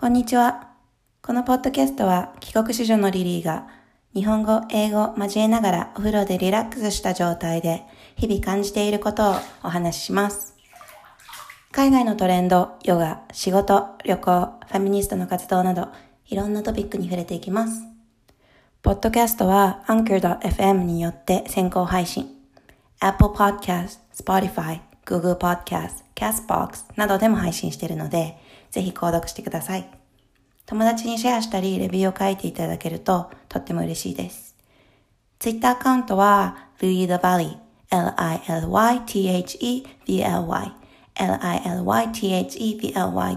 こんにちは。このポッドキャストは帰国子女のリリーが日本語、英語交えながらお風呂でリラックスした状態で日々感じていることをお話しします。海外のトレンド、ヨガ、仕事、旅行、ファミニストの活動などいろんなトピックに触れていきます。ポッドキャストは Anchor.fm によって先行配信。Apple Podcast、Spotify、Google Podcast、Castbox などでも配信しているので、ぜひ購読してください。友達にシェアしたり、レビューを書いていただけるととっても嬉しいです。Twitter アカウントは Lily the Valley L-I-L-Y-T-H-E-V-L-Y L-I-L-Y-T-H-E-V-L-Y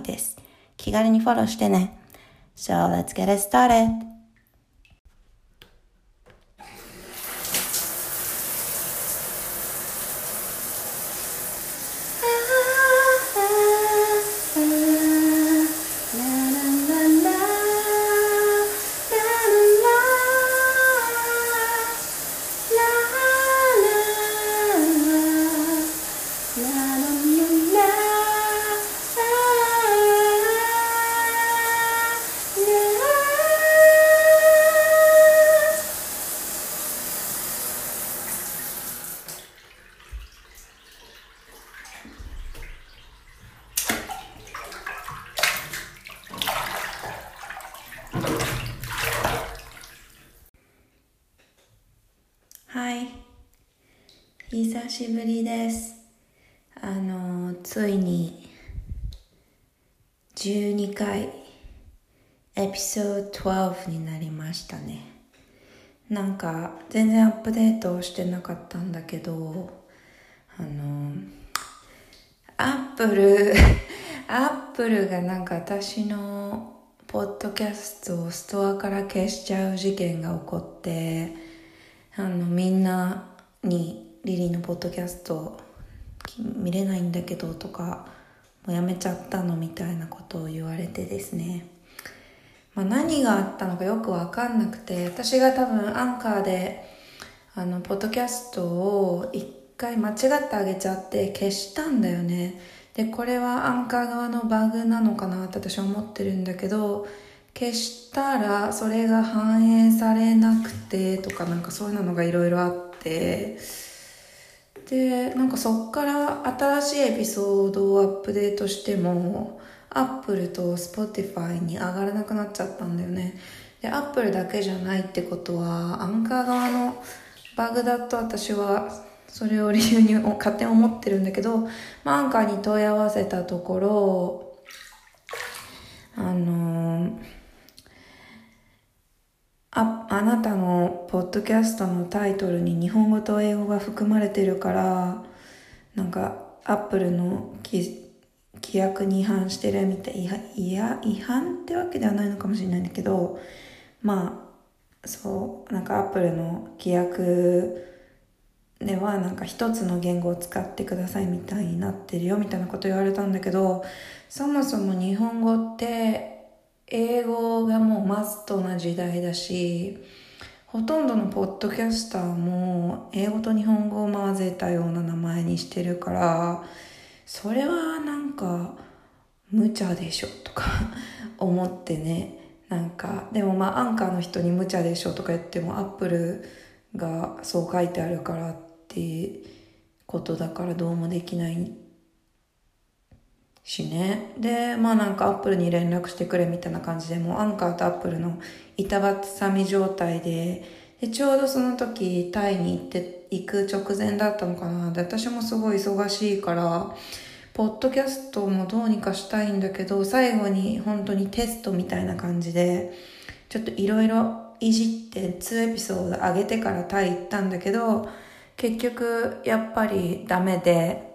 です。気軽にフォローしてね。So let's get it started! はい久しぶりです。あの、ついに12回エピソード12になりましたね。なんか全然アップデートしてなかったんだけど、あの、アップル、アップルがなんか私のポッドキャストをストアから消しちゃう事件が起こって、あのみんなにリリーのポッドキャスト見れないんだけどとかもうやめちゃったのみたいなことを言われてですね、まあ、何があったのかよくわかんなくて私が多分アンカーであのポッドキャストを一回間違ってあげちゃって消したんだよね。でこれはアンカー側のバグなのかなって私は思ってるんだけど消したらそれが反映されなくてとかなんかそういうのがいろいろあって。でなんかそっから新しいエピソードをアップデートしてもアップルと Spotify に上がらなくなっちゃったんだよね。でアップルだけじゃないってことはアンカー側のバグだと私はそれを理由に勝手に思ってるんだけど、まあ、アンカーに問い合わせたところあのーあ、あなたのポッドキャストのタイトルに日本語と英語が含まれてるから、なんか、アップルの規約に違反してるみたい、いや、違反ってわけではないのかもしれないんだけど、まあ、そう、なんかアップルの規約ではなんか一つの言語を使ってくださいみたいになってるよみたいなこと言われたんだけど、そもそも日本語って英語がもうマストな時代だし、ほとんどのポッドキャスターも英語と日本語を混ぜたような名前にしてるから、それはなんか無茶でしょとか思ってね。なんか、でもまあアンカーの人に無茶でしょとか言ってもアップルがそう書いてあるからってことだからどうもできないしね。で、まあなんかアップルに連絡してくれみたいな感じで、もうアンカーとアップルの板挟み状態で、で、ちょうどその時タイに行って、行く直前だったのかな。で、私もすごい忙しいから、ポッドキャストもどうにかしたいんだけど、最後に本当にテストみたいな感じで、ちょっといろいろいじって2エピソード上げてからタイ行ったんだけど、結局やっぱりダメで、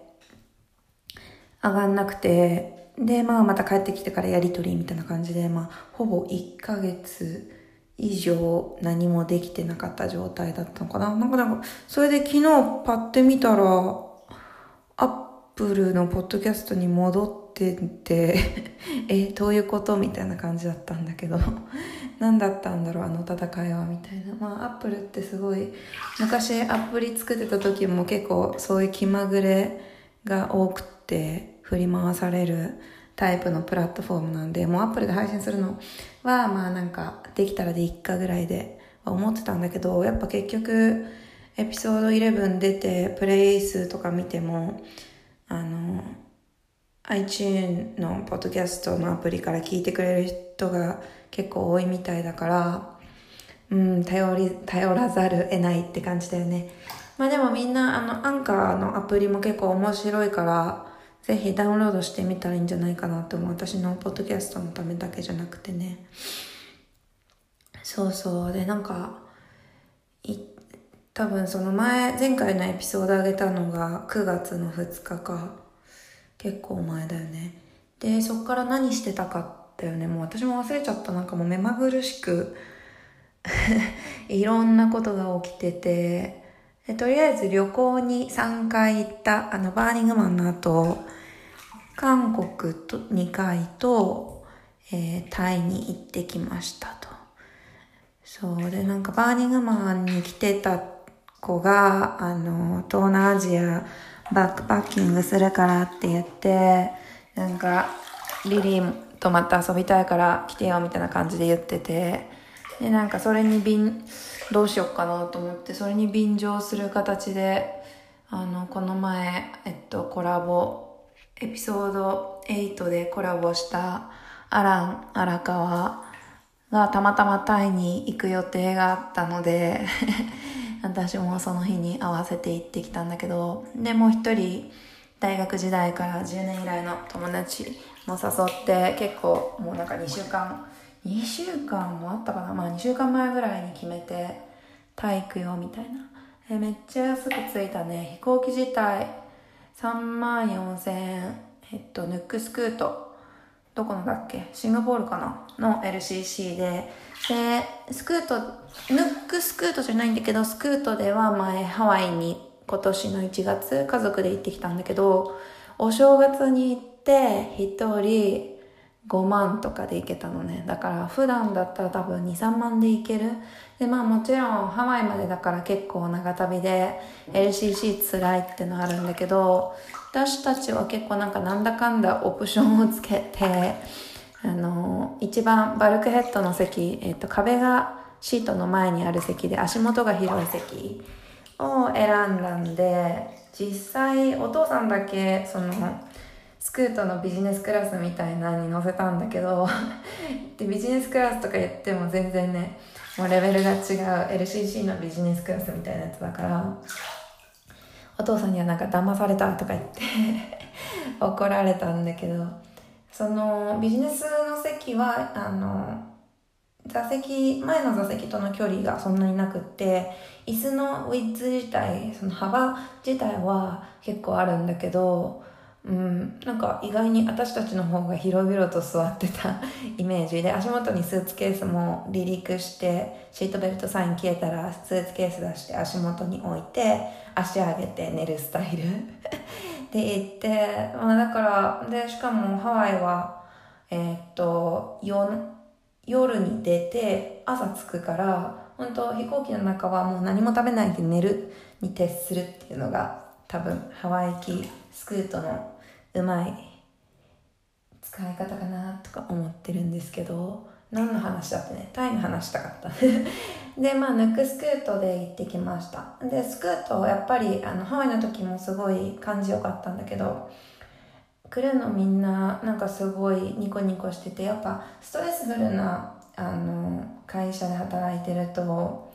上がんなくて、で、まあまた帰ってきてからやりとりみたいな感じで、まあほぼ1ヶ月以上何もできてなかった状態だったのかな。なんかなんか、それで昨日パッて見たら、アップルのポッドキャストに戻ってて え、どういうことみたいな感じだったんだけど 何だったんだろうあの戦いはみたいな。まあ、アップルってすごい、昔アプリ作ってた時も結構そういう気まぐれが多くて、って振り回されるタイプのプラットフォームなんで、もうアップルで配信するのは、まあなんか、できたらでいっかぐらいで思ってたんだけど、やっぱ結局、エピソード11出て、プレイ数とか見ても、あの、iTune のポッドキャストのアプリから聞いてくれる人が結構多いみたいだから、うん、頼り、頼らざる得ないって感じだよね。まあでもみんな、あの、アンカーのアプリも結構面白いから、ぜひダウンロードしてみたらいいんじゃないかなと思う。私のポッドキャストのためだけじゃなくてね。そうそう。で、なんか、い、多分その前、前回のエピソード上げたのが9月の2日か。結構前だよね。で、そっから何してたかだよね。もう私も忘れちゃった。なんかもう目まぐるしく いろんなことが起きてて、でとりあえず旅行に3回行った、あの、バーニングマンの後、韓国と2回と、えー、タイに行ってきましたと。そうで、なんかバーニングマンに来てた子が、あの、東南アジアバックパッキングするからって言って、なんか、リリーとまた遊びたいから来てよみたいな感じで言ってて、で、なんかそれに便、どうしよっかなと思って、それに便乗する形で、あの、この前、えっと、コラボ、エピソード8でコラボしたアラン荒川がたまたまタイに行く予定があったので 私もその日に合わせて行ってきたんだけど、で、もう一人、大学時代から10年以来の友達も誘って、結構もうなんか2週間、2週間もあったかな？まあ2週間前ぐらいに決めて、体育よみたいな。え、めっちゃ安く着いたね。飛行機自体3万4千円。えっと、ヌックスクート。どこのだっけ？シンガポールかな？の LCC で。で、スクート、ヌックスクートじゃないんだけど、スクートでは前ハワイに今年の1月家族で行ってきたんだけど、お正月に行って一人5万とかで行けたのね。だから普段だったら多分2、3万で行ける。で、まあもちろんハワイまでだから結構長旅で LCC 辛いってのあるんだけど、私たちは結構なんかなんだかんだオプションをつけて、あの、一番バルクヘッドの席、えっと壁がシートの前にある席で足元が広い席を選んだんで、実際お父さんだけそのスクートのビジネスクラスみたいなのに乗せたんだけど でビジネスクラスとか言っても全然ねもうレベルが違う LCC のビジネスクラスみたいなやつだからお父さんにはなんか騙されたとか言って 怒られたんだけどそのビジネスの席はあの座席前の座席との距離がそんなになくって椅子のウィッズ自体その幅自体は結構あるんだけどうん、なんか意外に私たちの方が広々と座ってた イメージ。で足元にスーツケースも離陸してシートベルトサイン消えたらスーツケース出して足元に置いて足上げて寝るスタイル。で行って、まあ、だからでしかもハワイはえー、っと夜に出て朝着くから本当飛行機の中はもう何も食べないで寝るに徹するっていうのが多分ハワイ行きスクートのうまい使い方かなとか思ってるんですけど何の話だってね？タイの話したかった。でまあヌクスクートで行ってきました。でスクートやっぱりあのハワイの時もすごい感じよかったんだけど来るのみんななんかすごいニコニコしててやっぱストレスフルなあの会社で働いてると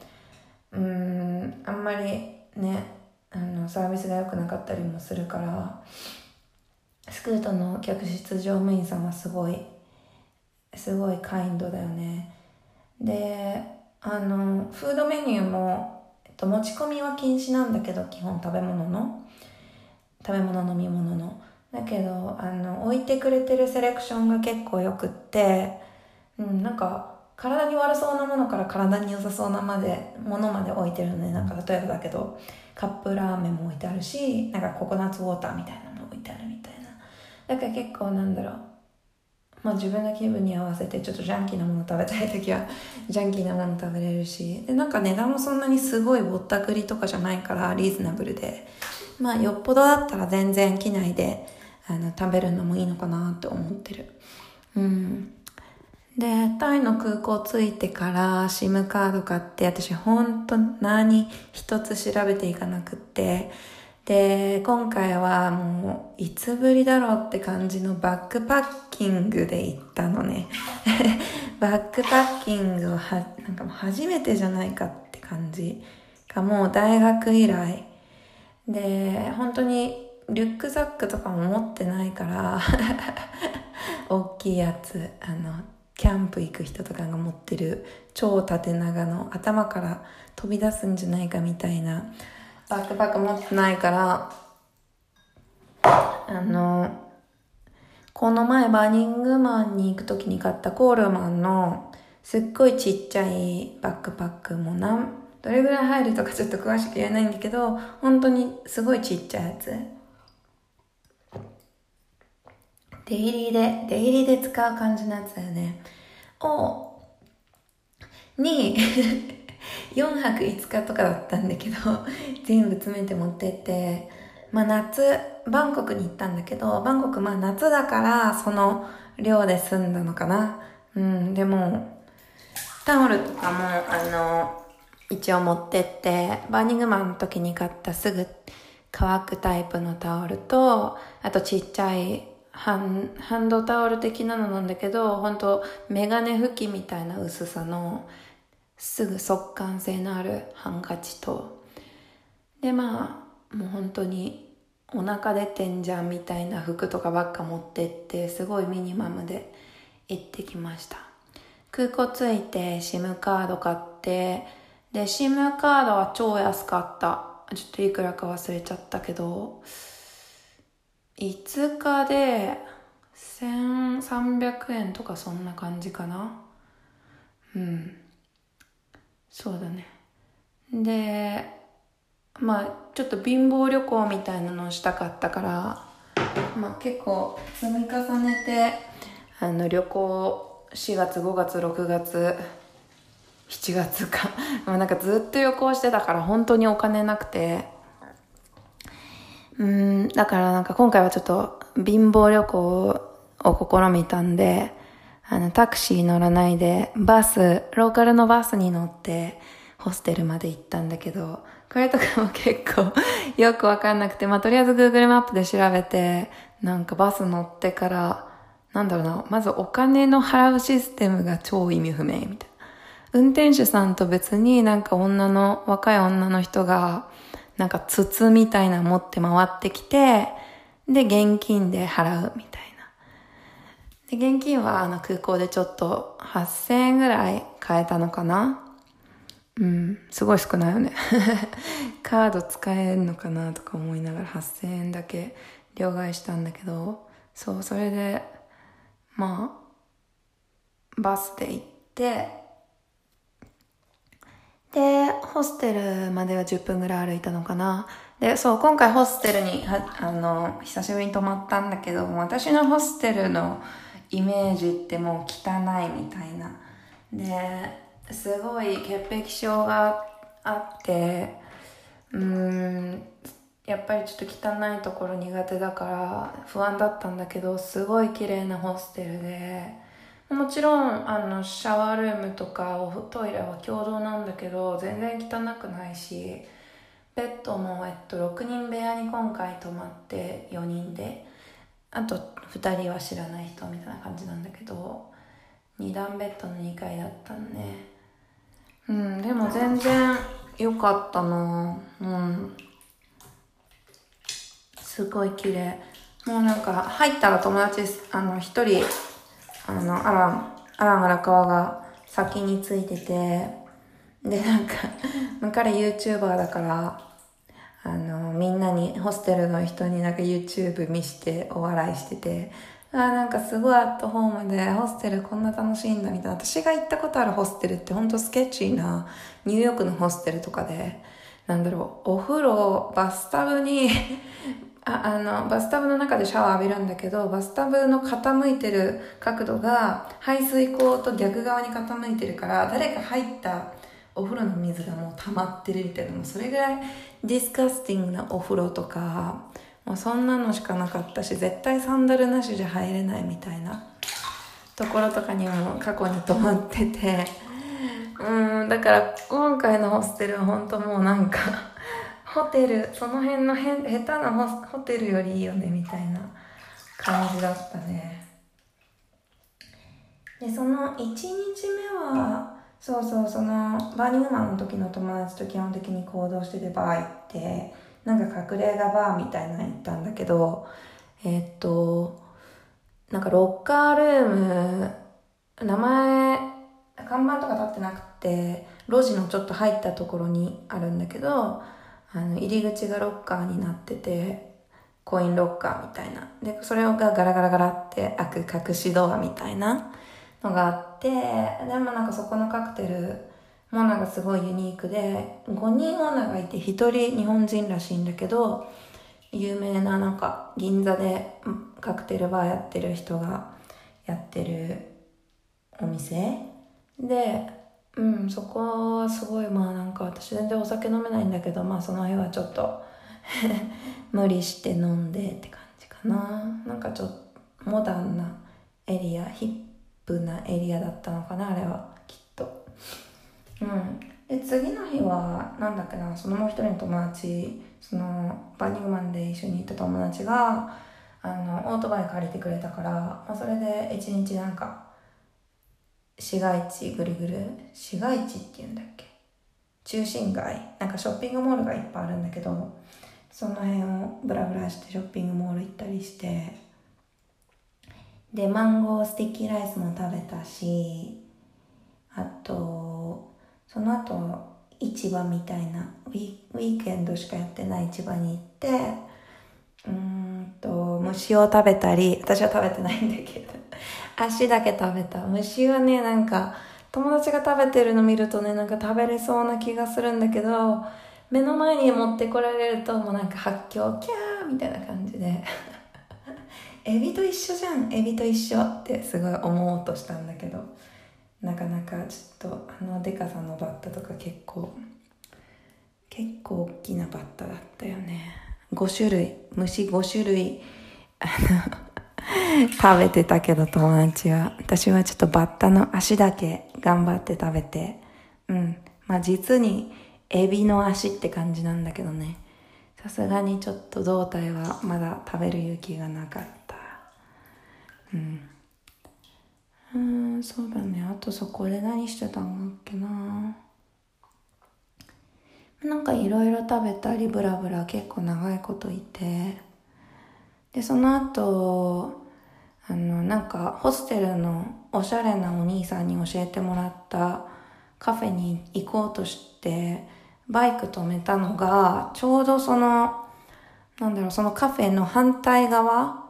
うんあんまりねあのサービスが良くなかったりもするからスクートの客室乗務員さんはすごいすごいカインドだよね。であのフードメニューも、えっと、持ち込みは禁止なんだけど基本食べ物の。食べ物飲み物の。だけどあの置いてくれてるセレクションが結構よくってうんなんか体に悪そうなものから体に良さそうなまでものまで置いてるのね。なんか例えばだけどカップラーメンも置いてあるしなんかココナッツウォーターみたいな。だから結構なんだろう。まあ自分の気分に合わせてちょっとジャンキーなもの食べたい時は ジャンキーなもの食べれるし。でなんか値段もそんなにすごいぼったくりとかじゃないからリーズナブルで。まあよっぽどだったら全然機内であの食べるのもいいのかなって思ってる。うん。でタイの空港着いてから SIM カード買って私ほんと何一つ調べていかなくって。で、今回はもう、いつぶりだろうって感じのバックパッキングで行ったのね。バックパッキングをは、なんかもう初めてじゃないかって感じがもう大学以来。で、本当にリュックサックとかも持ってないから 大きいやつ、あの、キャンプ行く人とかが持ってる超縦長の頭から飛び出すんじゃないかみたいなバックパック持ってないから、あの、この前バーニングマンに行くときに買ったコールマンのすっごいちっちゃいバックパックもなどれぐらい入るとかちょっと詳しく言えないんだけど、本当にすごいちっちゃいやつ。デイリーで、デイリーで使う感じのやつだよね。を、に4泊5日とかだったんだけど、全部詰めて持ってって、まあ夏、バンコクに行ったんだけど、バンコクまあ夏だからその量で済んだのかな。うん、でも、タオルとかも、あの、一応持ってって、バーニングマンの時に買ったすぐ乾くタイプのタオルと、あとちっちゃいハンハンドタオル的なのなんだけど、本当メガネ拭きみたいな薄さのすぐ速乾性のあるハンカチと。でまあもう本当にお腹出てんじゃんみたいな服とかばっか持ってってすごいミニマムで行ってきました。空港着いて SIM カード買ってで SIM カードは超安かった。ちょっといくらか忘れちゃったけど5日で1300円とかそんな感じかな。うん。そうだね。でまあちょっと貧乏旅行みたいなのをしたかったからまあ結構積み重ねてあの旅行4月5月6月7月か。まあなんかずっと旅行してたから本当にお金なくて。うんだからなんか今回はちょっと貧乏旅行を試みたんであの、タクシー乗らないで、バス、ローカルのバスに乗って、ホステルまで行ったんだけど、これとかも結構 よくわかんなくて、まあ、とりあえず Google マップで調べて、なんかバス乗ってから、なんだろうな、まずお金の払うシステムが超意味不明みたいな。運転手さんと別になんか女の、若い女の人が、なんか筒みたいな持って回ってきて、で、現金で払うみたいな。で、現金はあの空港でちょっと8000円ぐらい買えたのかな？うん、すごい少ないよね。カード使えんのかなとか思いながら8000円だけ両替したんだけど、そう、それで、まあ、バスで行って、で、ホステルまでは10分ぐらい歩いたのかな？で、そう、今回ホステルに、あの、久しぶりに泊まったんだけど、私のホステルのイメージってもう汚いみたいな。で、すごい潔癖症があって、うん、やっぱりちょっと汚いところ苦手だから不安だったんだけど、すごい綺麗なホステルで、もちろん、あの、シャワールームとかトイレは共同なんだけど、全然汚くないし、ベッドも、えっと、6人部屋に今回泊まって4人で、あと2人は知らない人みたいな感じなんだけど2段ベッドの2階だったんねうんでも全然良かったな。うん。すごい綺麗。もうなんか入ったら友達あの一人あのアランアラン荒川が先についててでなんか 彼 YouTuber だからあの、みんなに、ホステルの人になんか YouTube 見してお笑いしてて、あなんかすごいアットホームで、ホステルこんな楽しいんだみたいな。私が行ったことあるホステルってほんとスケッチーな、ニューヨークのホステルとかで、なんだろう、お風呂、バスタブに ああの、バスタブの中でシャワー浴びるんだけど、バスタブの傾いてる角度が排水口と逆側に傾いてるから、誰か入ったお風呂の水がもう溜まってるみたいな、もうそれぐらいディスカスティングなお風呂とか、もうそんなのしかなかったし絶対サンダルなしじゃ入れないみたいなところとかにも過去に泊まっててうんだから今回のホステルは本当もうなんかホテルその辺のへ下手なホテルよりいいよねみたいな感じだったね。でその1日目はそうそうそのバーニングマンの時の友達と基本的に行動しててバー行ってなんか隠れ家バーみたいなの行ったんだけどえー、っとなんかロッカールーム名前看板とか立ってなくて路地のちょっと入ったところにあるんだけどあの入り口がロッカーになっててコインロッカーみたいな。でそれがガラガラガラって開く隠しドアみたいな。のがあってでもなんかそこのカクテルもなんかすごいユニークで5人オーナがいて1人日本人らしいんだけど有名ななんか銀座でカクテルバーやってる人がやってるお店。でうんそこはすごいまあなんか私全然お酒飲めないんだけどまあその日はちょっと 無理して飲んでって感じかな。なんかちょっとモダンなエリアヒップなエリアだったのかなあれはきっと。うん。で次の日はなんだっけなそのもう一人の友達そのバニングマンで一緒に行った友達があのオートバイ借りてくれたから、まあ、それで一日なんか市街地ぐるぐる市街地っていうんだっけ中心街なんかショッピングモールがいっぱいあるんだけどその辺をブラブラしてショッピングモール行ったりしてでマンゴースティッキーライスも食べたしあとその後市場みたいなウィークエンドしかやってない市場に行ってうんと虫を食べたり私は食べてないんだけど 足だけ食べた。虫はねなんか友達が食べてるの見るとねなんか食べれそうな気がするんだけど目の前に持ってこられるともうなんか発狂キャーみたいな感じで。エビと一緒じゃんエビと一緒ってすごい思おうとしたんだけどなかなかちょっとあのデカさのバッタとか結構結構大きなバッタだったよね。5種類虫5種類 食べてたけど友達は。私はちょっとバッタの足だけ頑張って食べてうん。まあ実にエビの足って感じなんだけどね。さすがにちょっと胴体はまだ食べる勇気がなかった。うん。うんそうだね。あとそこで何してたんだっけな。なんかいろいろ食べたりブラブラ結構長いこといて。でその後あのなんかホステルのおしゃれなお兄さんに教えてもらったカフェに行こうとしてバイク止めたのがちょうどそのなんだろうそのカフェの反対側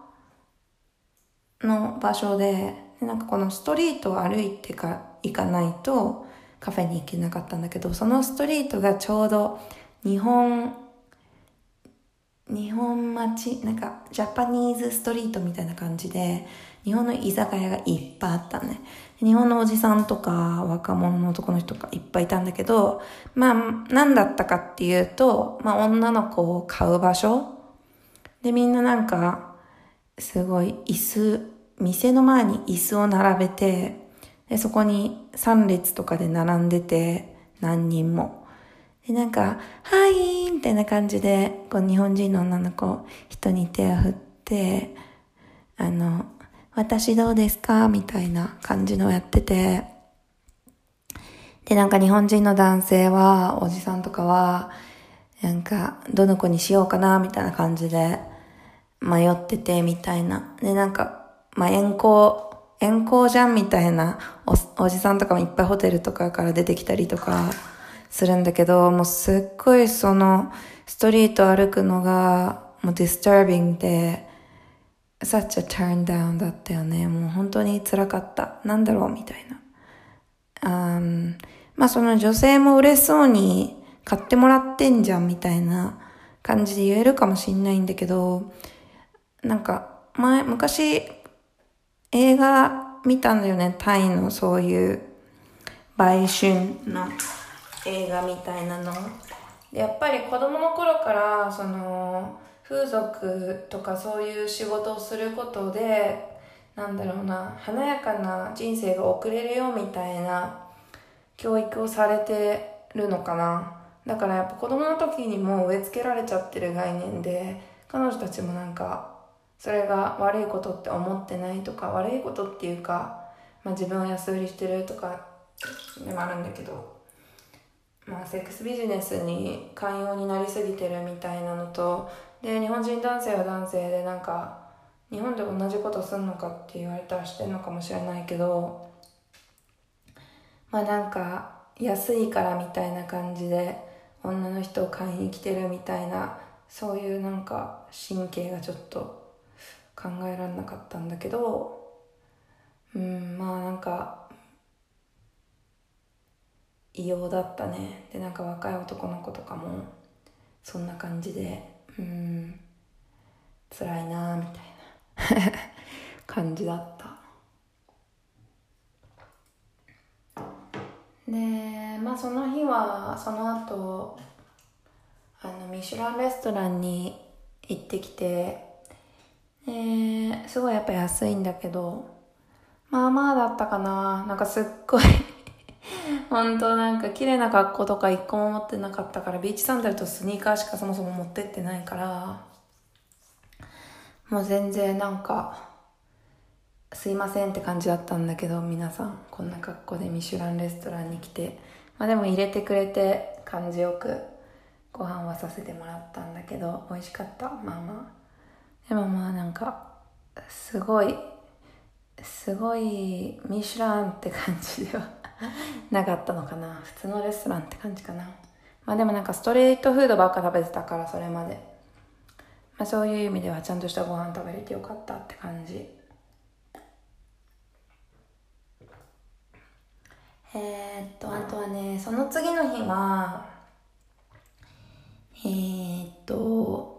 の場所でなんかこのストリートを歩いてか行かないとカフェに行けなかったんだけど、そのストリートがちょうど日本、日本町、なんかジャパニーズストリートみたいな感じで、日本の居酒屋がいっぱいあったね。日本のおじさんとか若者の男の人とかいっぱいいたんだけど、まあ、何だったかっていうと、まあ女の子を買う場所でみんななんか、すごい椅子店の前に椅子を並べて、でそこに3列とかで並んでて、何人も。で、なんか、はいみたいな感じで、こう日本人の女の子、人に手を振って、あの、私どうですか？みたいな感じのをやってて、で、なんか日本人の男性は、おじさんとかは、なんか、どの子にしようかな？みたいな感じで、迷ってて、みたいな。で、なんか、まあ、遠行、遠行じゃんみたいなおじさんとかもいっぱいホテルとかから出てきたりとかするんだけど、もうすっごいそのストリート歩くのがもうディスタービングで、such a turn down だったよね。もう本当に辛かった。なんだろうみたいな。Um, まあその女性も嬉しそうに買ってもらってんじゃんみたいな感じで言えるかもしんないんだけど、なんか前、昔映画見たんだよね。タイのそういう売春の映画みたいなの。やっぱり子供の頃から、その、風俗とかそういう仕事をすることでなんだろうな華やかな人生が送れるよみたいな教育をされてるのかなだからやっぱ子供の時にも植え付けられちゃってる概念で彼女たちもなんかそれが悪いことって思ってないとか悪いことっていうか、まあ、自分を安売りしてるとかでもあるんだけどまあセックスビジネスに寛容になりすぎてるみたいなのとで日本人男性は男性でなんか日本で同じことすんのかって言われたらしてんのかもしれないけどまあなんか安いからみたいな感じで女の人を買いに来てるみたいなそういうなんか神経がちょっと考えられなかったんだけどうんまあなんか異様だったね。でなんか若い男の子とかもそんな感じでうん辛いなみたいな 感じだった。でまあその日はその後あのミシュランレストランに行ってきてですごいやっぱ安いんだけどまあまあだったかな。なんかすっごい 本当なんか綺麗な格好とか一個も持ってなかったからビーチサンダルとスニーカーしかそもそも持ってってないからもう全然なんかすいませんって感じだったんだけど皆さんこんな格好でミシュランレストランに来て。まあでも入れてくれて感じよくご飯はさせてもらったんだけど美味しかった。まあまあ。でもまあなんかすごいすごいミシュランって感じではなかったのかな。普通のレストランって感じかな。まあでもなんかストリートフードばっか食べてたからそれまで。まあそういう意味ではちゃんとしたご飯食べれてよかったって感じ。えー、っとあとはねその次の日はえー、っと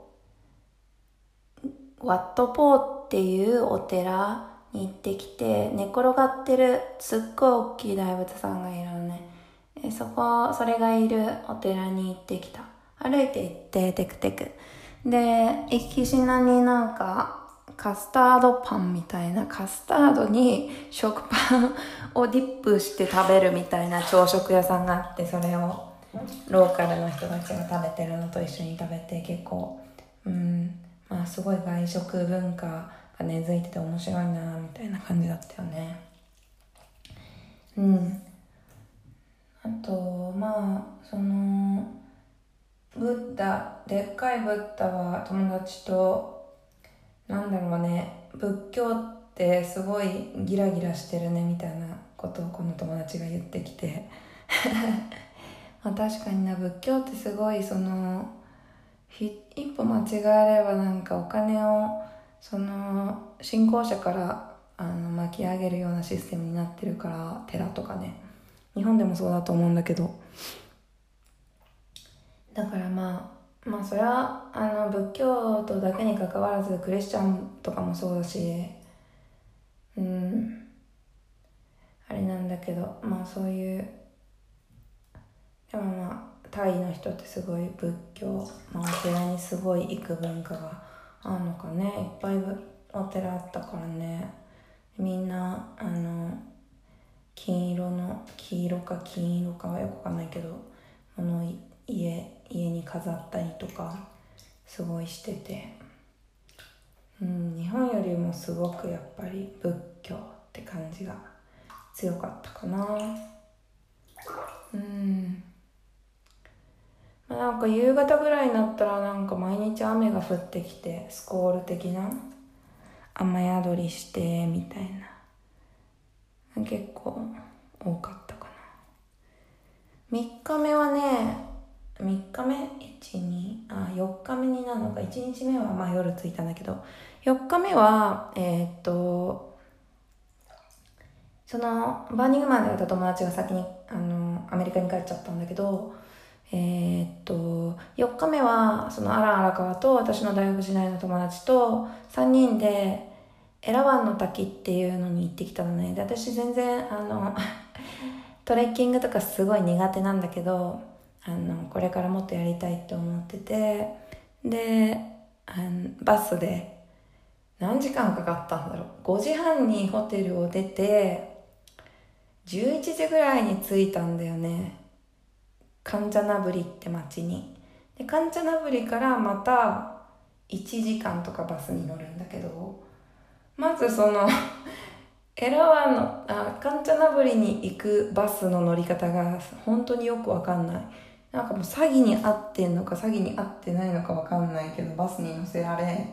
ワットポーっていうお寺に行ってきて寝転がってるすっごい大きい大仏さんがいるのね。そこそれがいるお寺に行ってきた。歩いて行ってテクテク。で行きしなになんかカスタードパンみたいなカスタードに食パンをディップして食べるみたいな朝食屋さんがあってそれをローカルの人たちが食べてるのと一緒に食べて結構うん。あすごい外食文化が根付いてて面白いなみたいな感じだったよね。うん。あとまあそのブッダでっかいブッダは友達となんだろうね仏教ってすごいギラギラしてるねみたいなことをこの友達が言ってきて。まあ確かにな仏教ってすごいその一歩間違えればなんかお金をその信仰者からあの巻き上げるようなシステムになってるから寺とかね。日本でもそうだと思うんだけど。だからまあまあそれはあの仏教徒だけにかかわらずクリスチャンとかもそうだしうん。あれなんだけどまあそういうでもまあタイの人ってすごい仏教、まあ、お寺にすごい行く文化があるのかね。いっぱいお寺あったからね。みんなあの金色の黄色か金色かはよくわかんないけどもの家家に飾ったりとかすごいしてて、うん、日本よりもすごくやっぱり仏教って感じが強かったかな。うん、なんか夕方ぐらいになったらなんか毎日雨が降ってきてスコール的な雨宿りしてみたいな。結構多かったかな。3日目はね3日目？12あ4日目になるのか。1日目はまあ夜着いたんだけど。4日目はえー、っとそのバーニングマンで会った友達が先にあのアメリカに帰っちゃったんだけどえー、っと4日目はそのアラン荒川と私の大学時代の友達と3人でエラワンの滝っていうのに行ってきたのね。で私全然あの トレッキングとかすごい苦手なんだけどあのこれからもっとやりたいって思っててであのバスで何時間かかったんだろう。5時半にホテルを出て11時ぐらいに着いたんだよね。カンチャナブリって町に。でカンチャナブリからまた1時間とかバスに乗るんだけどまずその エラワンのあカンチャナブリに行くバスの乗り方が本当によくわかんない。なんかもう詐欺に遭ってんのか詐欺に遭ってないのかわかんないけどバスに乗せられ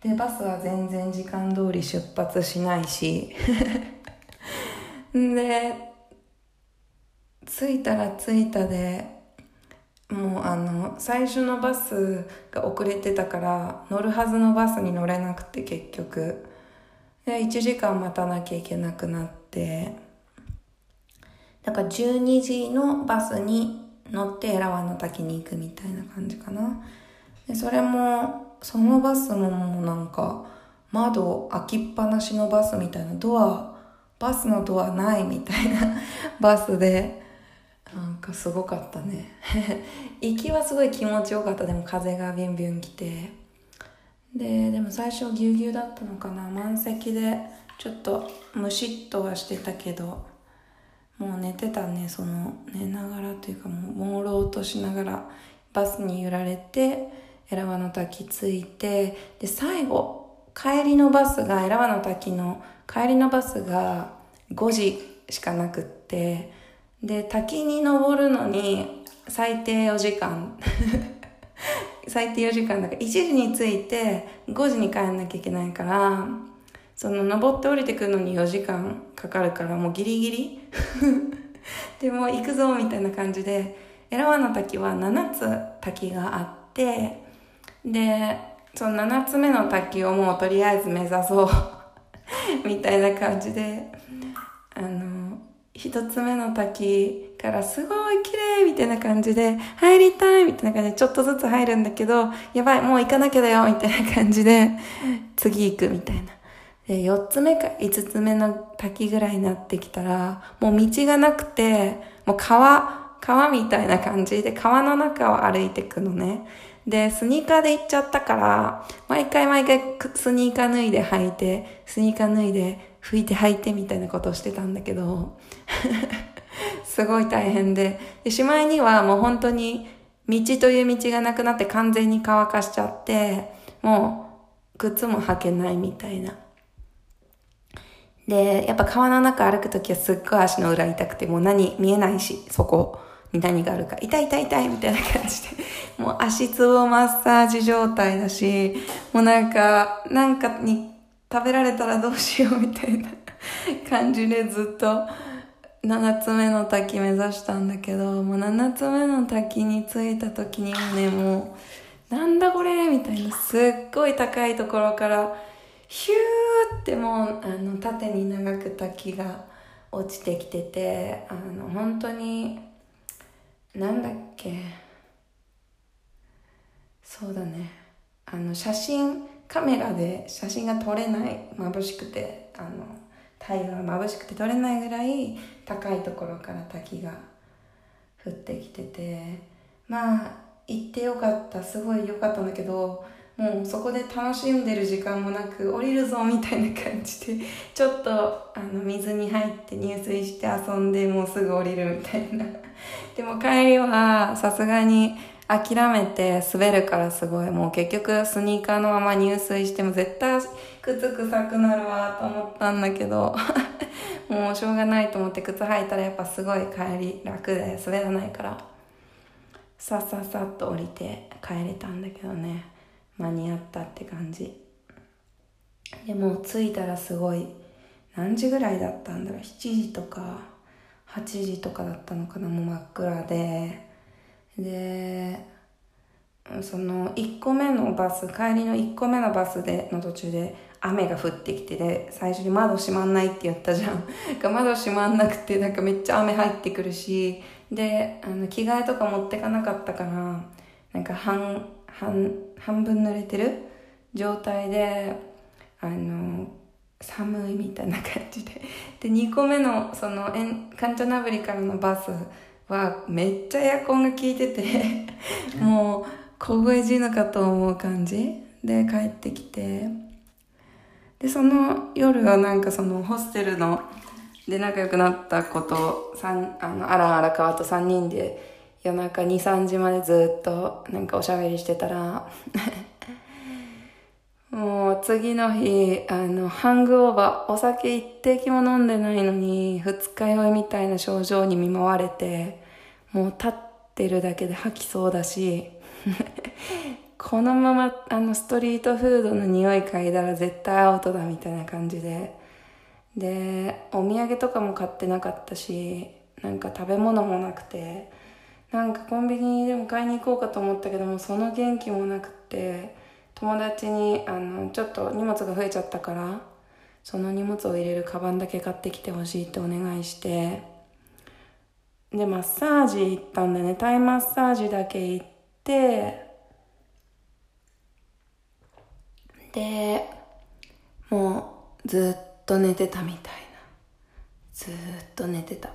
でバスは全然時間通り出発しないし。で着いたら着いたでもうあの最初のバスが遅れてたから乗るはずのバスに乗れなくて結局。で1時間待たなきゃいけなくなって。だから12時のバスに乗ってエラワの滝に行くみたいな感じかな。でそれもそのバスももうなんか窓開きっぱなしのバスみたいなドアバスのドアないみたいなバスでなんかすごかったね。行きはすごい気持ちよかった。でも風がビュンビュン来て。ででも最初ぎゅうぎゅうだったのかな。満席でちょっとムシッとはしてたけどもう寝てたね。その寝ながらというかもう朦朧としながらバスに揺られてエラワの滝着いてで最後帰りのバスがエラワの滝の帰りのバスが5時しかなくってで滝に登るのに最低4時間。最低4時間だから1時に着いて5時に帰んなきゃいけないからその登って降りてくるのに4時間かかるからもうギリギリ。でも行くぞみたいな感じでエラワの滝は7つ滝があってでその7つ目の滝をもうとりあえず目指そう。みたいな感じであの一つ目の滝からすごい綺麗みたいな感じで入りたいみたいな感じでちょっとずつ入るんだけどやばいもう行かなきゃだよみたいな感じで次行くみたいな。で、4つ目か5つ目の滝ぐらいになってきたらもう道がなくてもう川、川みたいな感じで川の中を歩いていくのね。で、スニーカーで行っちゃったから、毎回毎回スニーカー脱いで履いて、スニーカー脱いで拭いて履いてみたいなことをしてたんだけど、すごい大変で。で、しまいにはもう本当に道という道がなくなって完全に乾かしちゃって、もう靴も履けないみたいな。で、やっぱ川の中歩くときはすっごい足の裏痛くて、もう何見えないし、そこ。に何があるか、痛い痛い痛いみたいな感じで、もう足つぼマッサージ状態だし、もうなんか、なんかに食べられたらどうしようみたいな感じでずっと7つ目の滝目指したんだけど、もう7つ目の滝に着いた時にはね、もう、なんだこれみたいな、すっごい高いところから、ヒューってもう、あの、縦に長く滝が落ちてきてて、あの、本当に、なんだっけそうだねあの写真カメラで写真が撮れない眩しくてあの太陽が眩しくて撮れないぐらい高いところから滝が降ってきてて。まあ行ってよかった。すごい良かったんだけどもうそこで楽しんでる時間もなく降りるぞみたいな感じでちょっとあの水に入って入水して遊んでもうすぐ降りるみたいな。でも帰りはさすがに諦めて滑るからすごい。もう結局スニーカーのまま入水しても絶対靴臭くなるわと思ったんだけど。もうしょうがないと思って靴履いたらやっぱすごい帰り楽で滑らないから。さっさっさっと降りて帰れたんだけどね。間に合ったって感じ。でも着いたらすごい何時ぐらいだったんだろう。7時とか8時とかだったのかな。もう真っ暗で。でその1個目のバス帰りの1個目のバスでの途中で雨が降ってきてで最初に窓閉まんないって言ったじゃん。窓閉まんなくてなんかめっちゃ雨入ってくるしであの着替えとか持ってかなかったからなんか半半半分濡れてる？状態であの寒いみたいな感じで。で2個目のそのカンチャナブリからのバスはめっちゃエアコンが効いててもう凍え死ぬかと思う感じで帰ってきてでその夜はなんかそのホステルので仲良くなった子とあのアラン荒川と3人で夜中23時までずっとなんかおしゃべりしてたら もう次の日あのハングオーバーお酒一滴も飲んでないのに二日酔いみたいな症状に見舞われてもう立ってるだけで吐きそうだしこのままあのストリートフードの匂い嗅いだら絶対アウトだみたいな感じで。でお土産とかも買ってなかったしなんか食べ物もなくて。なんかコンビニでも買いに行こうかと思ったけどもその元気もなくて。友達にあのちょっと荷物が増えちゃったからその荷物を入れるカバンだけ買ってきてほしいってお願いして。でマッサージ行ったんだね。タイマッサージだけ行ってでもうずっと寝てたみたいな。ずっと寝てた。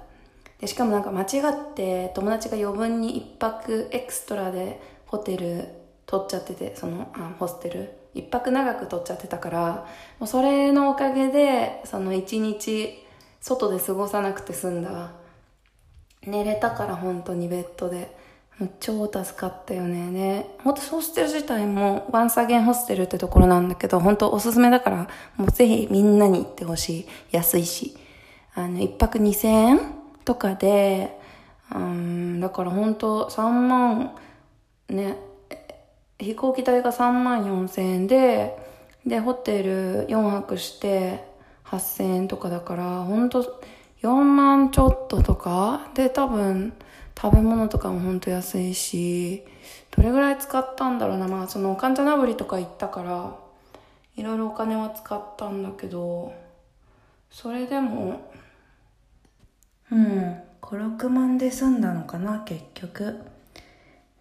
でしかもなんか間違って友達が余分に一泊エクストラでホテル取っちゃっててそのあホステル。一泊長く取っちゃってたからもうそれのおかげでその一日外で過ごさなくて済んだ。寝れたから本当にベッドで。超助かったよね。で、本当ホステル自体も、ワンサゲンホステルってところなんだけど、本当おすすめだから、もうぜひみんなに行ってほしい。安いし。あの、一泊2000円とかで、うん、だから本当3万、ね、飛行機代が3万4千円で、で、ホテル4泊して8000円とかだから、本当4万ちょっととかで多分、食べ物とかもほんと安いし、どれぐらい使ったんだろうな。まあそのカンチャナブリとか行ったから、いろいろお金は使ったんだけど、それでも、うん、5、6万で済んだのかな、結局。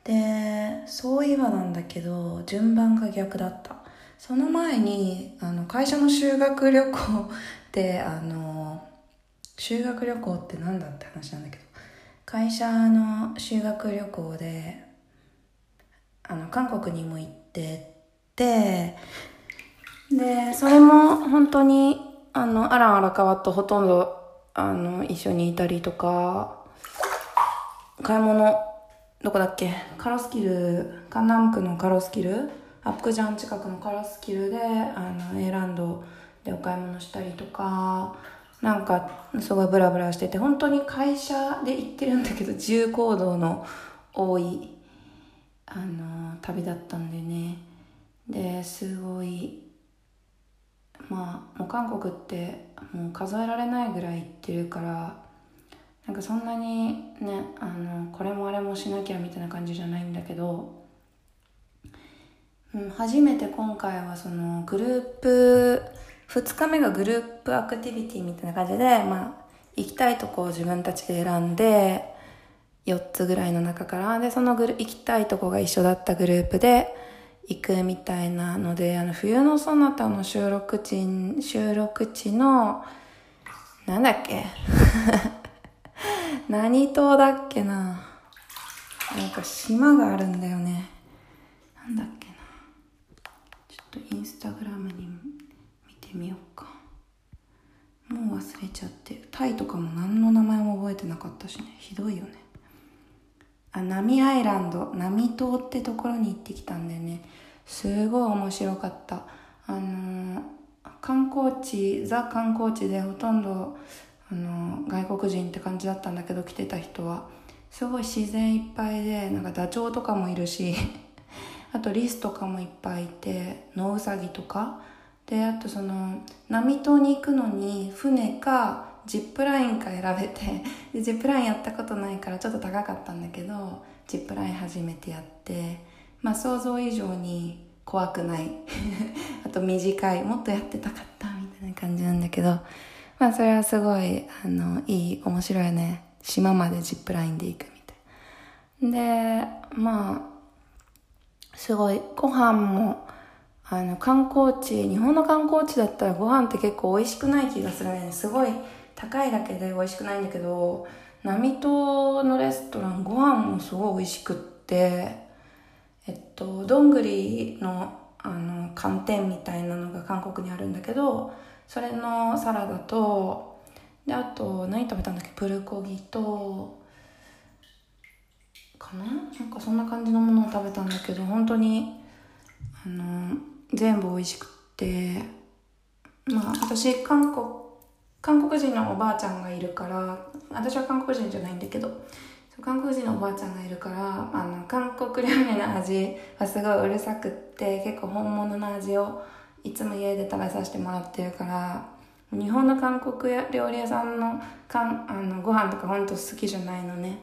で、そういえばなんだけど、順番が逆だった。その前に、あの、会社の修学旅行で、あの、修学旅行って何だって話なんだけど、会社の修学旅行であの韓国にも行っててでそれも本当にあのアラン荒川とほとんどあの一緒にいたりとか買い物どこだっけ？カロスキルカンナム区のカロスキル？アップジャン近くのカロスキルであの A ランドでお買い物したりとかなんかすごいブラブラしてて本当に会社で行ってるんだけど自由行動の多いあの旅だったんでね。ですごいまあもう韓国ってもう数えられないぐらい行ってるからなんかそんなにねあのこれもあれもしなきゃみたいな感じじゃないんだけど、うん、初めて今回はそのグループ2日目がグループアクティビティみたいな感じで、まあ、行きたいとこを自分たちで選んで、4つぐらいの中から、で、そのグル行きたいとこが一緒だったグループで行くみたいなので、あの、冬のそなたの収録地、収録地の、なんだっけ？何島だっけな？なんか島があるんだよね。なんだっけな？ちょっとインスタグラムにてみようか。もう忘れちゃって。タイとかも何の名前も覚えてなかったしね。ひどいよね。あ波アイランド。波島ってところに行ってきたんだよね。すごい面白かった。あのー、観光地ザ観光地でほとんどあのー、外国人って感じだったんだけど来てた人は。すごい自然いっぱいでなんかダチョウとかもいるし。あとリスとかもいっぱいいてノウサギとか。であとその波島に行くのに船かジップラインか選べてでジップラインやったことないからちょっと高かったんだけどジップライン初めてやってまあ想像以上に怖くない。あと短いもっとやってたかったみたいな感じなんだけどまあそれはすごいあのいい面白いね。島までジップラインで行くみたい。でまあすごいご飯もあの、観光地、日本の観光地だったらご飯って結構美味しくない気がするね。すごい高いだけで美味しくないんだけど、波島のレストランご飯もすごい美味しくって、えっとどんぐりのあの寒天みたいなのが韓国にあるんだけどそれのサラダとであと何食べたんだっけ？プルコギとかな？なんかそんな感じのものを食べたんだけど本当にあの全部美味しくてまあ私韓国韓国人のおばあちゃんがいるから私は韓国人じゃないんだけど韓国人のおばあちゃんがいるからあの韓国料理の味はすごいうるさくって結構本物の味をいつも家で食べさせてもらってるから日本の韓国料理屋さんのかんあのご飯とかほんと好きじゃないのね。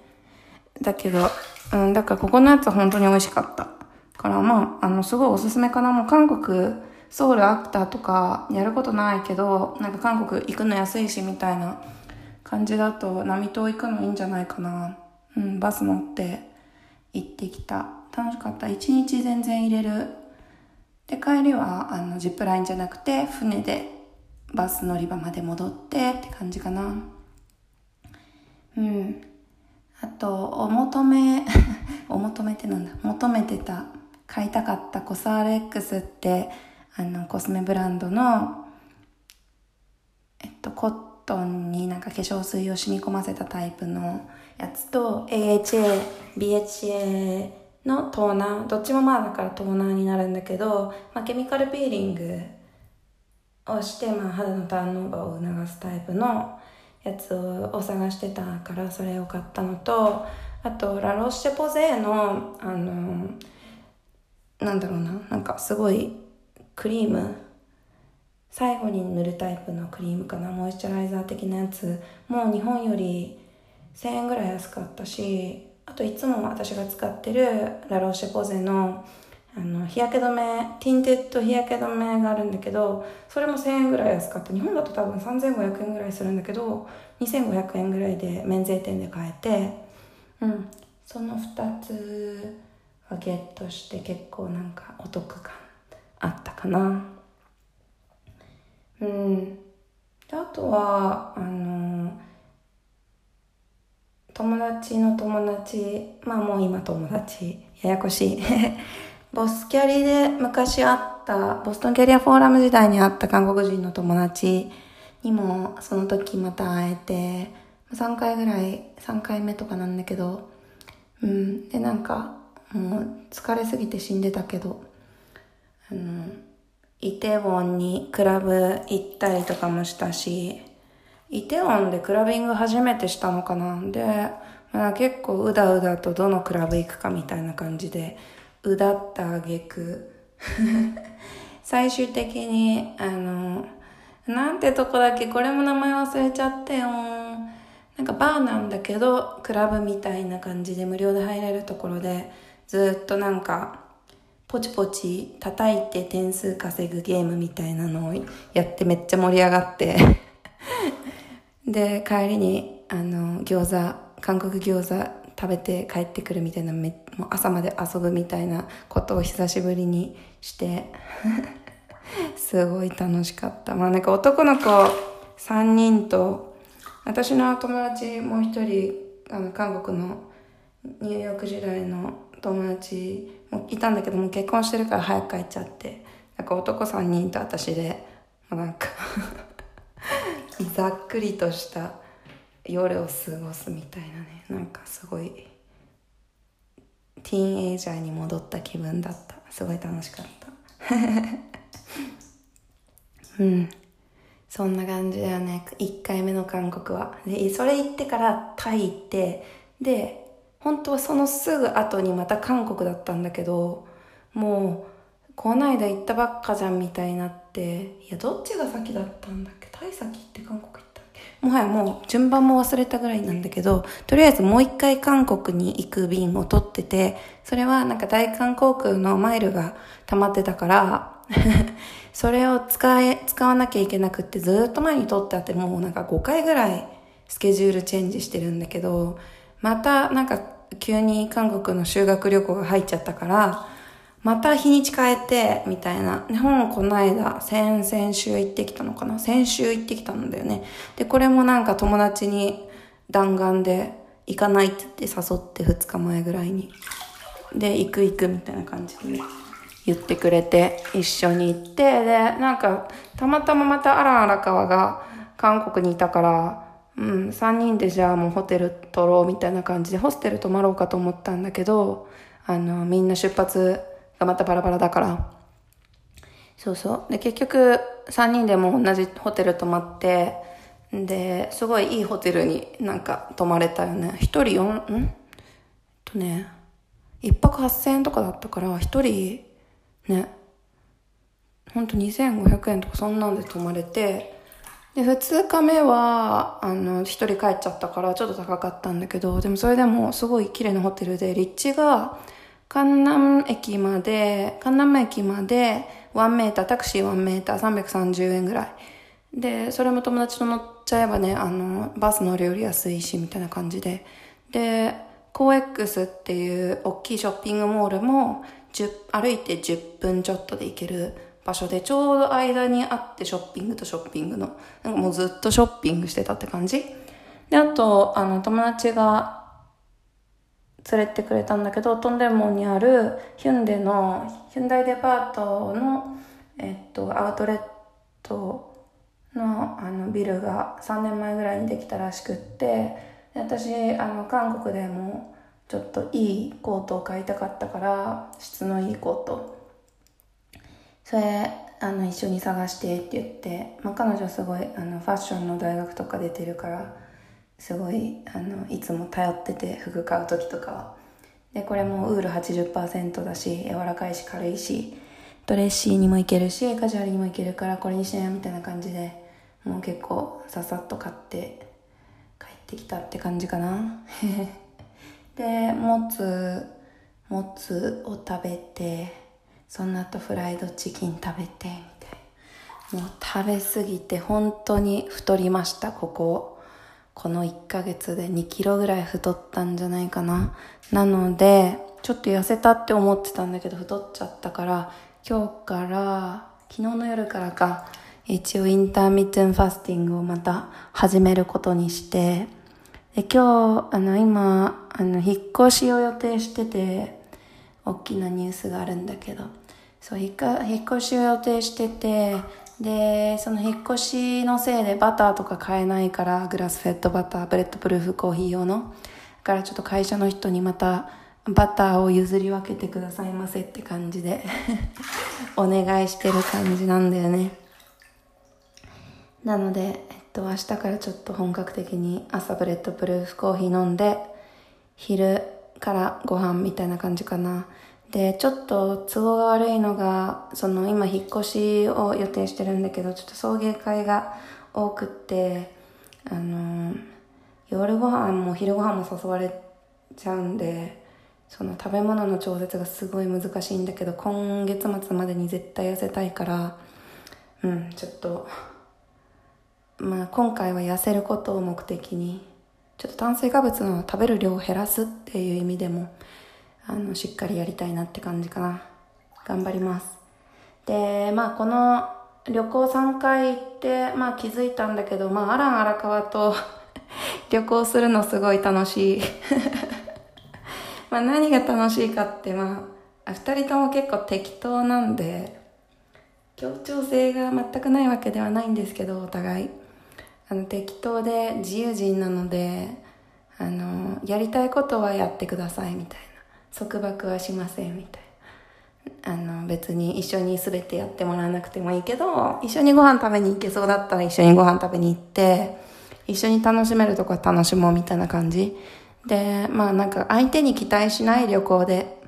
だけど、うん、だからここのやつは本当に美味しかった。からまああのすごいおすすめかな。もう韓国ソウルアクターとかやることないけどなんか韓国行くの安いしみたいな感じだと波島行くのいいんじゃないかな。うんバス乗って行ってきた。楽しかった。一日全然入れる。で帰りはあのジップラインじゃなくて船でバス乗り場まで戻ってって感じかな。うん。あとお求め お求めってなんだ？求めてた。買いたかったコサーレ X ってあのコスメブランドのえっとコットンになんか化粧水を染み込ませたタイプのやつと AHA、BHA のトーナー、どっちもまあだからトーナーになるんだけど、まあ、ケミカルピーリングをして、まあ、肌のターンオーバーを促すタイプのやつを探してたからそれを買ったのと、あと、ラロッシェポゼーの、あの、なんだろうな、なんかすごいクリーム、最後に塗るタイプのクリームかな、モイスチャライザー的なやつ、もう日本より1000円ぐらい安かったしあといつも私が使ってるラローシェポゼのあの日焼け止め tinted 日焼け止めがあるんだけどそれも1000円ぐらい安かった。日本だと多分3500円ぐらいするんだけど2500円ぐらいで免税店で買えて。うん。その2つはゲットして結構なんかお得感あったかな。うん。であとはあの友達の友達まあもう今友達ややこしい。ボスキャリで昔会ったボストンキャリアフォーラム時代に会った韓国人の友達にもその時また会えて3回ぐらい3回目とかなんだけどうん。でなんかもう疲れすぎて死んでたけどあのイテウォンにクラブ行ったりとかもしたしイテウォンでクラビング初めてしたのかなで、まあ、結構うだうだとどのクラブ行くかみたいな感じで、うだったあげく、最終的に、あの、なんてとこだっけこれも名前忘れちゃってよ。なんかバーなんだけど、クラブみたいな感じで無料で入れるところで、ずっとなんか、ポチポチ叩いて点数稼ぐゲームみたいなのをやってめっちゃ盛り上がって で、帰りに、あの、餃子、韓国餃子食べて帰ってくるみたいな、めもう朝まで遊ぶみたいなことを久しぶりにして、すごい楽しかった。まあなんか男の子3人と、私の友達もう一人、あの、韓国のニューヨーク時代の友達もいたんだけども結婚してるから早く帰っちゃって、なんか男3人と私で、まあ、なんか ざっくりとした夜を過ごすみたいなね。なんかすごいティーンエイジャーに戻った気分だった。すごい楽しかった。うん。そんな感じだよね。1回目の韓国は。でそれ行ってからタイ行ってで本当はそのすぐ後にまた韓国だったんだけどもうこの間行ったばっかじゃんみたいになって、いや、どっちが先だったんだっけ？タイ先って韓国行ったっけ？もはやもう順番も忘れたぐらいなんだけど、とりあえずもう一回韓国に行く便を取ってて、それはなんか大韓航空のマイルが溜まってたから、それを使え、使わなきゃいけなくってずっと前に取ってあってもうなんか5回ぐらいスケジュールチェンジしてるんだけど、またなんか急に韓国の修学旅行が入っちゃったから、また日にち変えて、みたいな。日本この間、先々週行ってきたのかな？先週行ってきたんだよね。で、これもなんか友達に弾丸で行かないって言って誘って2日前ぐらいに。で行く行くみたいな感じで言ってくれて一緒に行ってでなんかたまたままたアラン荒川が韓国にいたからうん、3人でじゃあもうホテル取ろうみたいな感じでホステル泊まろうかと思ったんだけどあのみんな出発がまたバラバラだから。そうそう。で結局3人でも同じホテル泊まってですごいいいホテルになんか泊まれたよね。1人4んとね1泊8000円とかだったから1人ねほんと2500円とかそんなんで泊まれてで、2日目は、あの、一人帰っちゃったからちょっと高かったんだけど、でもそれでもすごい綺麗なホテルで、立地が、関南駅まで、関南駅まで1メーター、タクシー1メーター330円ぐらい。で、それも友達と乗っちゃえばね、あの、バス乗るより安いし、みたいな感じで。で、コーエックスっていう大きいショッピングモールも、歩いて10分ちょっとで行ける場所でちょうど間にあってショッピングとショッピングのなんかもうずっとショッピングしてたって感じ。であとあの友達が連れてくれたんだけどトンデモンにあるヒュンデのヒュンダイデパートの、えっと、アウトレットのあのビルが3年前ぐらいにできたらしくってで私あの韓国でもちょっといいコートを買いたかったから質のいいコートそれあの一緒に探してって言って、まあ、彼女すごいあのファッションの大学とか出てるからすごいあのいつも頼ってて服買う時とかは。でこれもウール80%だし柔らかいし軽いしドレッシーにもいけるしカジュアルにもいけるからこれにしなよみたいな感じでもう結構ささっと買って帰ってきたって感じかな。でもつもつを食べてその後フライドチキン食べてみたいもう食べ過ぎて本当に太りましたここ。この1ヶ月で2キロぐらい太ったんじゃないかな。なのでちょっと痩せたって思ってたんだけど太っちゃったから今日から昨日の夜からか一応インターミッテンファスティングをまた始めることにして。で今日あの今あの引っ越しを予定してて大きなニュースがあるんだけど。そう引っ越しを予定しててでその引っ越しのせいでバターとか買えないからグラスフェッドバターブレッドプルーフコーヒー用の。だからちょっと会社の人にまたバターを譲り分けてくださいませって感じで お願いしてる感じなんだよね。なので、えっと、明日からちょっと本格的に朝ブレッドプルーフコーヒー飲んで昼からご飯みたいな感じかな。で、ちょっと都合が悪いのが、その今引っ越しを予定してるんだけど、ちょっと送迎会が多くって、あの、夜ご飯も昼ご飯も誘われちゃうんで、その食べ物の調節がすごい難しいんだけど、今月末までに絶対痩せたいから、うん、ちょっと、まあ今回は痩せることを目的に、ちょっと炭水化物の食べる量を減らすっていう意味でも、あの、しっかりやりたいなって感じかな。頑張ります。で、まあ、この旅行3回行って、まあ、気づいたんだけど、まあ、アラン荒川と 旅行するのすごい楽しい まあ、何が楽しいかって、まあ、二人とも結構適当なんで、協調性が全くないわけではないんですけど、お互い。あの、適当で自由人なので、あの、やりたいことはやってくださいみたいな。束縛はしませんみたいなあの別に一緒に全てやってもらわなくてもいいけど一緒にご飯食べに行けそうだったら一緒にご飯食べに行って一緒に楽しめるとこは楽しもうみたいな感じでまあなんか相手に期待しない旅行で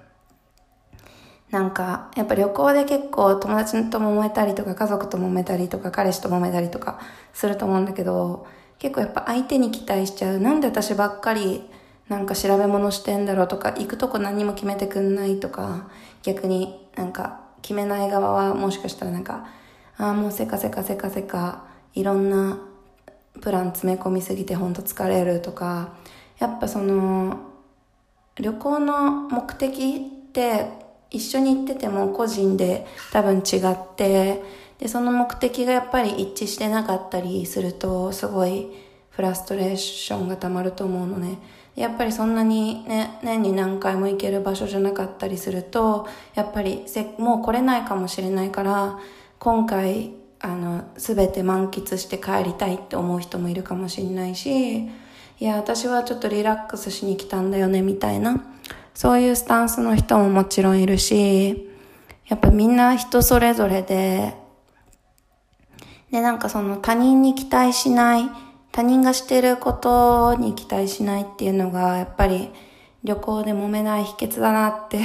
なんか、やっぱ旅行で結構友達と揉めたりとか家族と揉めたりとか彼氏と揉めたりとかすると思うんだけど、結構やっぱ相手に期待しちゃう。なんで私ばっかりなんか調べ物してんだろうとか、行くとこ何も決めてくんないとか、逆になんか決めない側はもしかしたらなんか、ああ、もうせかせかせかせか、いろんなプラン詰め込みすぎてほんと疲れるとか、やっぱその、旅行の目的って一緒に行ってても個人で多分違って、で、その目的がやっぱり一致してなかったりすると、すごいフラストレーションが溜まると思うのね。やっぱりそんなにね、年に何回も行ける場所じゃなかったりすると、やっぱりせもう来れないかもしれないから、今回、あの、すべて満喫して帰りたいって思う人もいるかもしれないし、いや、私はちょっとリラックスしに来たんだよね、みたいな。そういうスタンスの人ももちろんいるし、やっぱみんな人それぞれで、で、なんかその他人に期待しない、他人がしてることに期待しないっていうのが、やっぱり旅行で揉めない秘訣だなって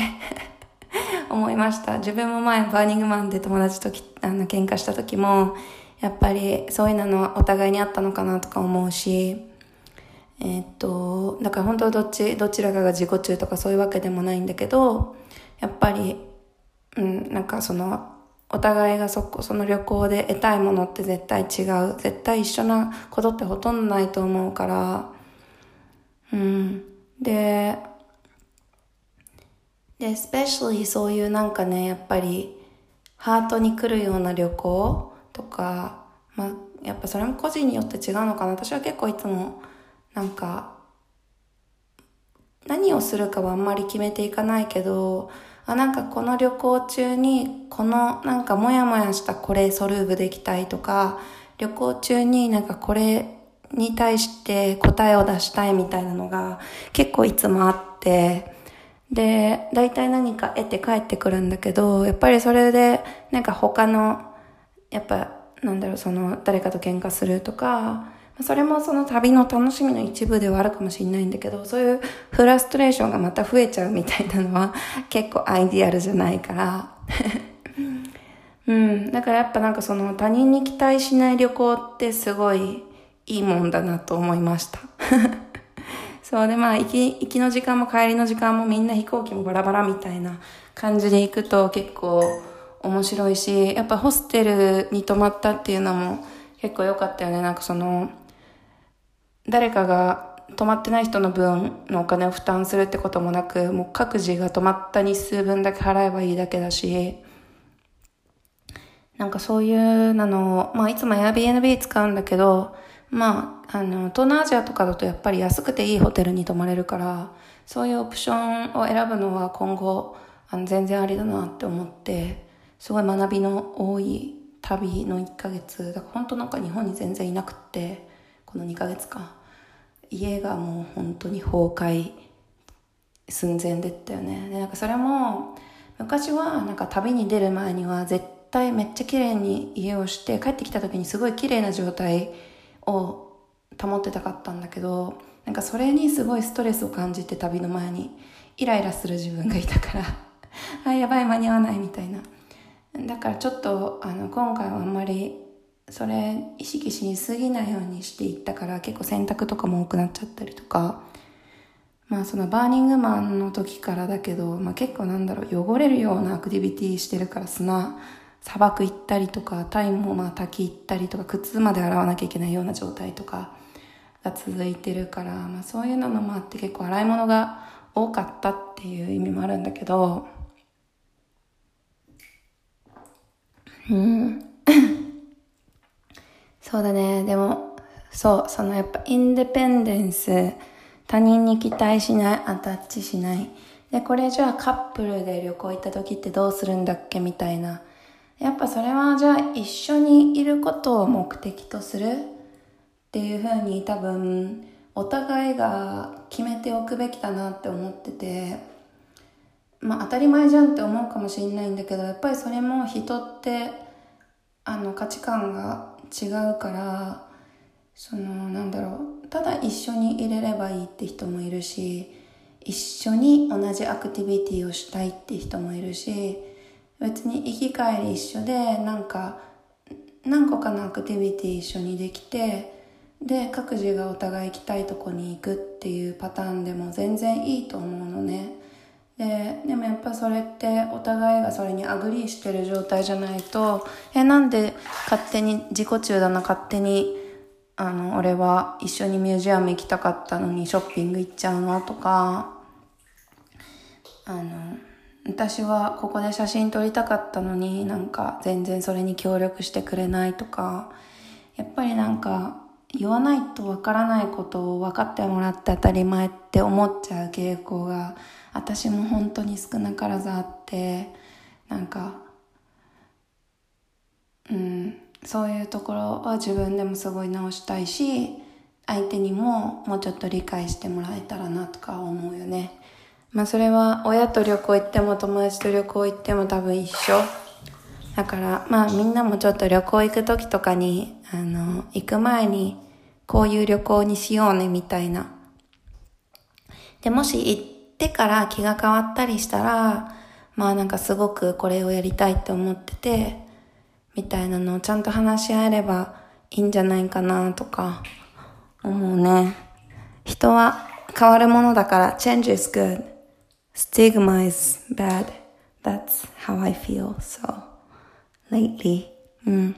思いました。自分も前バーニングマンで友達とあの喧嘩した時も、やっぱりそういうのお互いにあったのかなとか思うし、えー、っと、だから本当どっち、どちらかが自己中とかそういうわけでもないんだけど、やっぱり、うん、なんかその、お互いがそこ、その旅行で得たいものって絶対違う。絶対一緒なことってほとんどないと思うから、うん。で、で、especially そういうなんかね、やっぱり、ハートに来るような旅行とか、まあ、やっぱそれも個人によって違うのかな。私は結構いつも、なんか、何をするかはあんまり決めていかないけど、あ、なんかこの旅行中に、このなんかモヤモヤしたこれソルーブできたいとか、旅行中になんかこれに対して答えを出したいみたいなのが結構いつもあって、で、大体何か得て帰ってくるんだけど、やっぱりそれでなんか他の、やっぱなんだろう、その誰かと喧嘩するとか、それもその旅の楽しみの一部ではあるかもしれないんだけど、そういうフラストレーションがまた増えちゃうみたいなのは 結構アイディアルじゃないから。うん。だからやっぱなんかその他人に期待しない旅行ってすごいいいもんだなと思いました。そうでまあ行き、行きの時間も帰りの時間もみんな飛行機もバラバラみたいな感じで行くと結構面白いし、やっぱホステルに泊まったっていうのも結構良かったよね。なんかその、誰かが泊まってない人の分のお金を負担するってこともなく、もう各自が泊まった日数分だけ払えばいいだけだし、なんかそういうのを、まあいつも Airbnb 使うんだけど、まあ、あの、東南アジアとかだとやっぱり安くていいホテルに泊まれるから、そういうオプションを選ぶのは今後、あの全然ありだなって思って、すごい学びの多い旅の1ヶ月、だから本当なんか日本に全然いなくって、この2ヶ月間。家がもう本当に崩壊寸前でったよね。で、なんかそれも、昔はなんか旅に出る前には絶対めっちゃ綺麗に家をして帰ってきた時にすごい綺麗な状態を保ってたかったんだけどなんかそれにすごいストレスを感じて旅の前にイライラする自分がいたから あやばい間に合わないみたいなだからちょっとあの今回はあんまりそれ意識しすぎないようにしていったから結構洗濯とかも多くなっちゃったりとかまあそのバーニングマンの時からだけど、まあ結構なんだろう、汚れるようなアクティビティしてるから砂、砂漠行ったりとか、タイもまあ滝行ったりとか、靴まで洗わなきゃいけないような状態とかが続いてるから、まあそういうのもあって結構洗い物が多かったっていう意味もあるんだけど、うん。そうだね。でも、そう、そのやっぱインデペンデンス、他人に期待しない、アタッチしない。で、これじゃあカップルで旅行行った時ってどうするんだっけ？みたいな。やっぱそれはじゃあ一緒にいることを目的とする？っていうふうに多分お互いが決めておくべきだなって思ってて、まあ当たり前じゃんって思うかもしれないんだけど、やっぱりそれも人ってあの価値観が違うから、そのなんだろう。ただ一緒にいれればいいって人もいるし一緒に同じアクティビティをしたいって人もいるし別に行き帰り一緒でなんか何個かのアクティビティ一緒にできてで各自がお互い行きたいとこに行くっていうパターンでも全然いいと思うのね。ででもやっぱそれってお互いがそれに agree してる状態じゃないとえなんで勝手に自己中だな勝手にあの俺は一緒にミュージアム行きたかったのにショッピング行っちゃうのとかあの私はここで写真撮りたかったのになんか全然それに協力してくれないとかやっぱりなんか言わないとわからないことを分かってもらって当たり前って思っちゃう傾向が私も本当に少なからずあってなんかうんそういうところは自分でもすごい直したいし相手にももうちょっと理解してもらえたらなとか思うよね。まあそれは親と旅行行っても友達と旅行行っても多分一緒。だからまあみんなもちょっと旅行行く時とかにあの行く前にこういう旅行にしようねみたいなでもし行ってから気が変わったりしたらまあなんかすごくこれをやりたいって思っててみたいなのをちゃんと話し合えればいいんじゃないかなとか思うね。人は変わるものだから change is good. Stigma is bad. That's how I feel. So, lately. うん。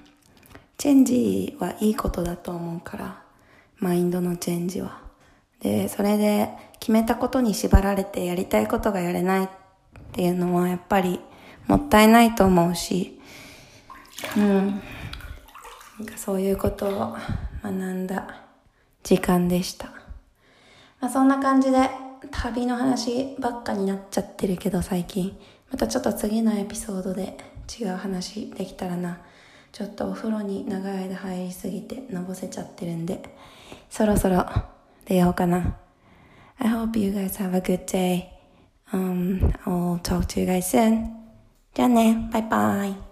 チェンジはいいことだと思うから。マインドのチェンジは。で、それで決めたことに縛られてやりたいことがやれないっていうのはやっぱりもったいないと思うし、うん。なんかそういうことを学んだ時間でした。まあ、そんな感じで旅の話ばっかになっちゃってるけど最近。またちょっと次のエピソードで違う話できたらな。ちょっとお風呂に長い間入りすぎてのぼせちゃってるんで、そろそろ出ようかな。I hope you guys have a good day. Um, I'll talk to you guys soon. じゃあね、バイバイ。